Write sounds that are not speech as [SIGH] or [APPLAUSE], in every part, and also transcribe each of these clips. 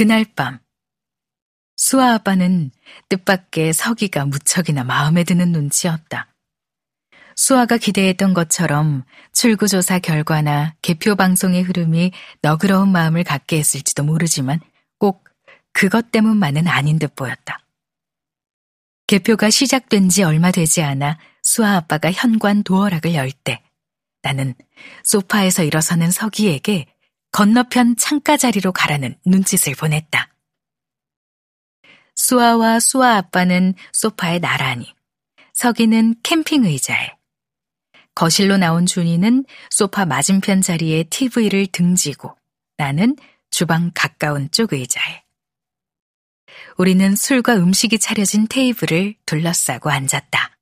그날 밤 수아 아빠는 뜻밖의 서기가 무척이나 마음에 드는 눈치였다. 수아가 기대했던 것처럼 출구조사 결과나 개표 방송의 흐름이 너그러운 마음을 갖게 했을지도 모르지만 꼭 그것 때문만은 아닌 듯 보였다. 개표가 시작된 지 얼마 되지 않아 수아 아빠가 현관 도어락을 열 때 나는 소파에서 일어서는 서기에게 건너편 창가 자리로 가라는 눈짓을 보냈다. 수아와 수아 아빠는 소파에 나란히, 서기는 캠핑 의자에, 거실로 나온 준이는 소파 맞은편 자리에 TV를 등지고 나는 주방 가까운 쪽 의자에. 우리는 술과 음식이 차려진 테이블을 둘러싸고 앉았다.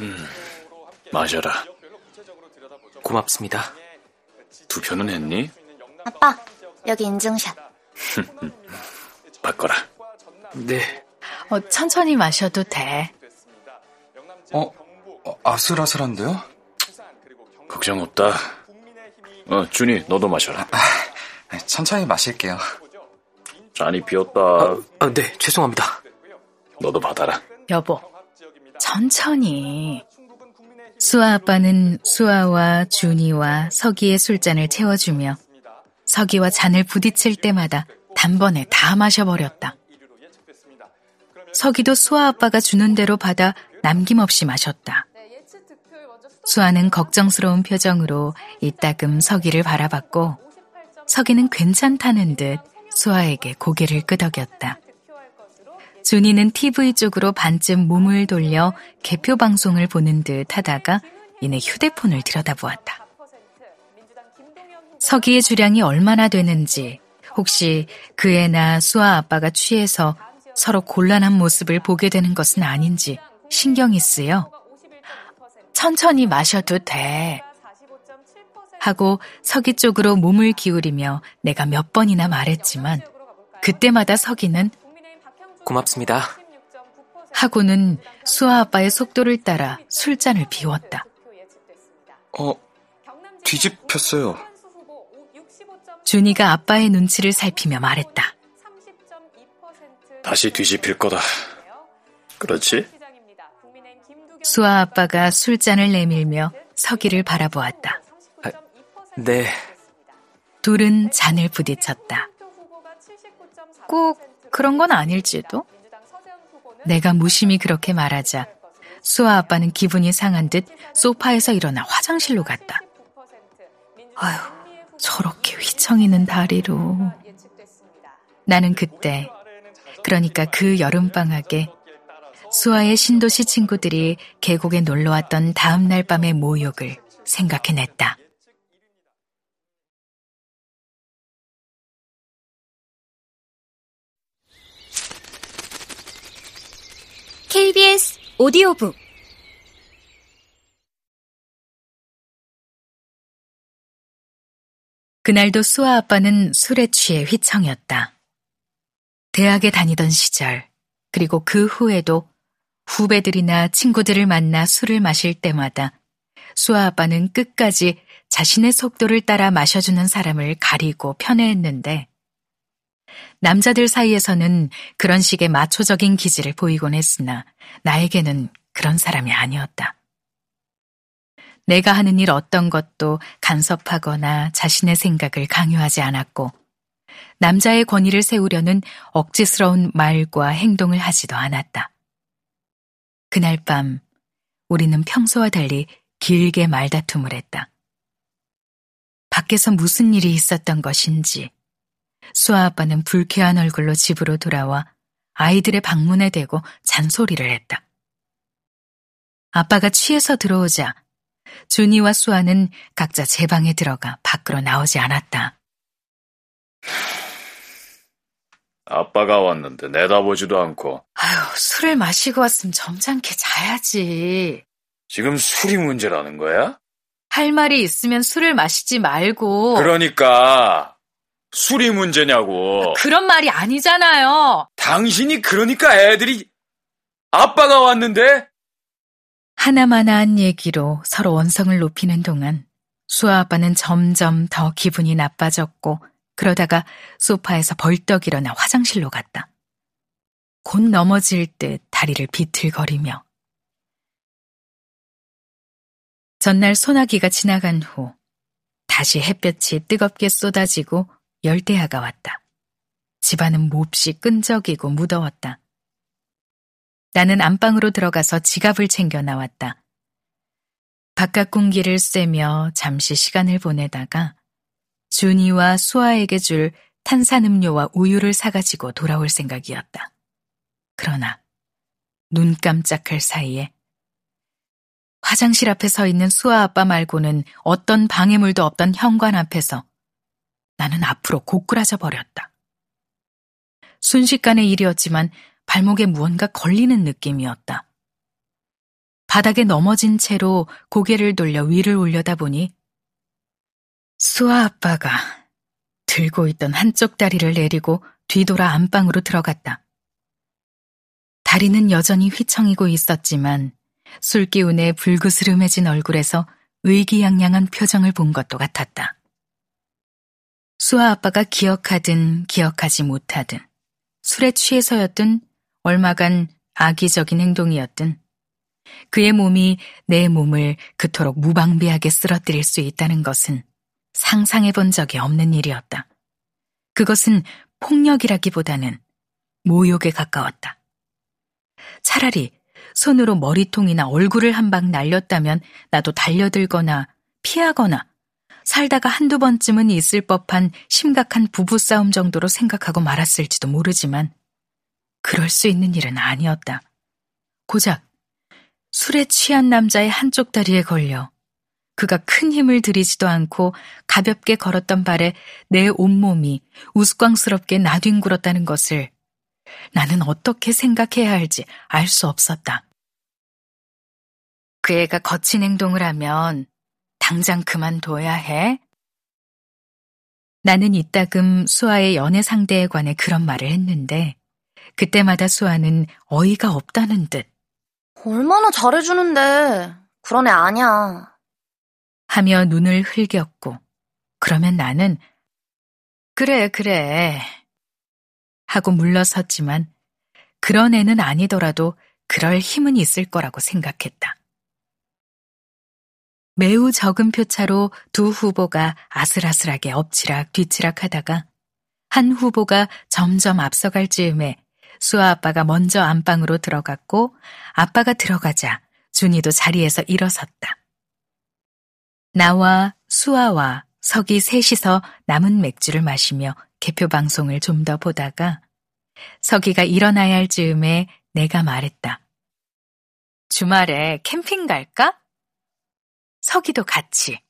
음, 마셔라. 고맙습니다. 두 표는 했니? 아빠, 여기 인증샷. [LAUGHS] 바꿔라. 네. 어, 천천히 마셔도 돼. 어, 어, 아슬아슬한데요? 걱정 없다. 어, 준이, 너도 마셔라. 아, 천천히 마실게요. 잔이 비었다. 아, 아, 네, 죄송합니다. 너도 받아라. 여보, 천천히. 수아 아빠는 수아와 준이와 서기의 술잔을 채워주며 서기와 잔을 부딪힐 때마다 단번에 다 마셔버렸다. 서기도 수아 아빠가 주는 대로 받아 남김없이 마셨다. 수아는 걱정스러운 표정으로 이따금 서기를 바라봤고 서기는 괜찮다는 듯 수아에게 고개를 끄덕였다. 준이는 TV 쪽으로 반쯤 몸을 돌려 개표 방송을 보는 듯 하다가 이내 휴대폰을 들여다보았다. 서기의 주량이 얼마나 되는지 혹시 그 애나 수아 아빠가 취해서 서로 곤란한 모습을 보게 되는 것은 아닌지 신경이 쓰여 천천히 마셔도 돼. 하고 서기 쪽으로 몸을 기울이며 내가 몇 번이나 말했지만 그때마다 서기는 고맙습니다. 하고는 수아 아빠의 속도를 따라 술잔을 비웠다. 어, 뒤집혔어요. 준이가 아빠의 눈치를 살피며 말했다. 다시 뒤집힐 거다. 그렇지? 수아 아빠가 술잔을 내밀며 서기를 바라보았다. 아, 네. 둘은 잔을 부딪혔다. 꼭 그런 건 아닐지도? 내가 무심히 그렇게 말하자 수아 아빠는 기분이 상한 듯 소파에서 일어나 화장실로 갔다. 아휴, 저렇게 휘청이는 다리로. 나는 그때, 그러니까 그 여름방학에 수아의 신도시 친구들이 계곡에 놀러 왔던 다음 날 밤의 모욕을 생각해냈다. KBS 오디오북 그날도 수아 아빠는 술에 취해 휘청이었다. 대학에 다니던 시절, 그리고 그 후에도 후배들이나 친구들을 만나 술을 마실 때마다 수아 아빠는 끝까지 자신의 속도를 따라 마셔주는 사람을 가리고 편애했는데 남자들 사이에서는 그런 식의 마초적인 기질을 보이곤 했으나 나에게는 그런 사람이 아니었다. 내가 하는 일 어떤 것도 간섭하거나 자신의 생각을 강요하지 않았고 남자의 권위를 세우려는 억지스러운 말과 행동을 하지도 않았다. 그날 밤 우리는 평소와 달리 길게 말다툼을 했다. 밖에서 무슨 일이 있었던 것인지 수아 아빠는 불쾌한 얼굴로 집으로 돌아와 아이들의 방문에 대고 잔소리를 했다. 아빠가 취해서 들어오자 준이와 수아는 각자 제 방에 들어가 밖으로 나오지 않았다. 아빠가 왔는데 내다보지도 않고. 아유, 술을 마시고 왔으면 점잖게 자야지. 지금 술이 문제라는 거야? 할 말이 있으면 술을 마시지 말고. 그러니까 술이 문제냐고. 그런 말이 아니잖아요. 당신이 그러니까 애들이 아빠가 왔는데 하나마나한 얘기로 서로 원성을 높이는 동안 수아 아빠는 점점 더 기분이 나빠졌고 그러다가 소파에서 벌떡 일어나 화장실로 갔다. 곧 넘어질 듯 다리를 비틀거리며 전날 소나기가 지나간 후 다시 햇볕이 뜨겁게 쏟아지고 열대야가 왔다. 집안은 몹시 끈적이고 무더웠다. 나는 안방으로 들어가서 지갑을 챙겨 나왔다. 바깥 공기를 쐬며 잠시 시간을 보내다가 준이와 수아에게 줄 탄산음료와 우유를 사가지고 돌아올 생각이었다. 그러나 눈 깜짝할 사이에 화장실 앞에 서 있는 수아 아빠 말고는 어떤 방해물도 없던 현관 앞에서 나는 앞으로 고꾸라져 버렸다. 순식간의 일이었지만 발목에 무언가 걸리는 느낌이었다. 바닥에 넘어진 채로 고개를 돌려 위를 올려다 보니 수아 아빠가 들고 있던 한쪽 다리를 내리고 뒤돌아 안방으로 들어갔다. 다리는 여전히 휘청이고 있었지만 술기운에 불그스름해진 얼굴에서 의기양양한 표정을 본 것도 같았다. 수아 아빠가 기억하든 기억하지 못하든 술에 취해서였든 얼마간 악의적인 행동이었든 그의 몸이 내 몸을 그토록 무방비하게 쓰러뜨릴 수 있다는 것은 상상해 본 적이 없는 일이었다. 그것은 폭력이라기보다는 모욕에 가까웠다. 차라리 손으로 머리통이나 얼굴을 한 방 날렸다면 나도 달려들거나 피하거나 살다가 한두 번쯤은 있을 법한 심각한 부부싸움 정도로 생각하고 말았을지도 모르지만 그럴 수 있는 일은 아니었다. 고작 술에 취한 남자의 한쪽 다리에 걸려 그가 큰 힘을 들이지도 않고 가볍게 걸었던 발에 내 온몸이 우스꽝스럽게 나뒹굴었다는 것을 나는 어떻게 생각해야 할지 알 수 없었다. 그 애가 거친 행동을 하면 당장 그만둬야 해? 나는 이따금 수아의 연애 상대에 관해 그런 말을 했는데 그때마다 수아는 어이가 없다는 듯 얼마나 잘해주는데 그런 애 아니야. 하며 눈을 흘겼고 그러면 나는 그래 그래 하고 물러섰지만 그런 애는 아니더라도 그럴 힘은 있을 거라고 생각했다. 매우 적은 표차로 두 후보가 아슬아슬하게 엎치락 뒤치락 하다가 한 후보가 점점 앞서갈 즈음에 수아 아빠가 먼저 안방으로 들어갔고 아빠가 들어가자 준이도 자리에서 일어섰다. 나와 수아와 석이 셋이서 남은 맥주를 마시며 개표 방송을 좀 더 보다가 석이가 일어나야 할 즈음에 내가 말했다. 주말에 캠핑 갈까? 서기도 같이.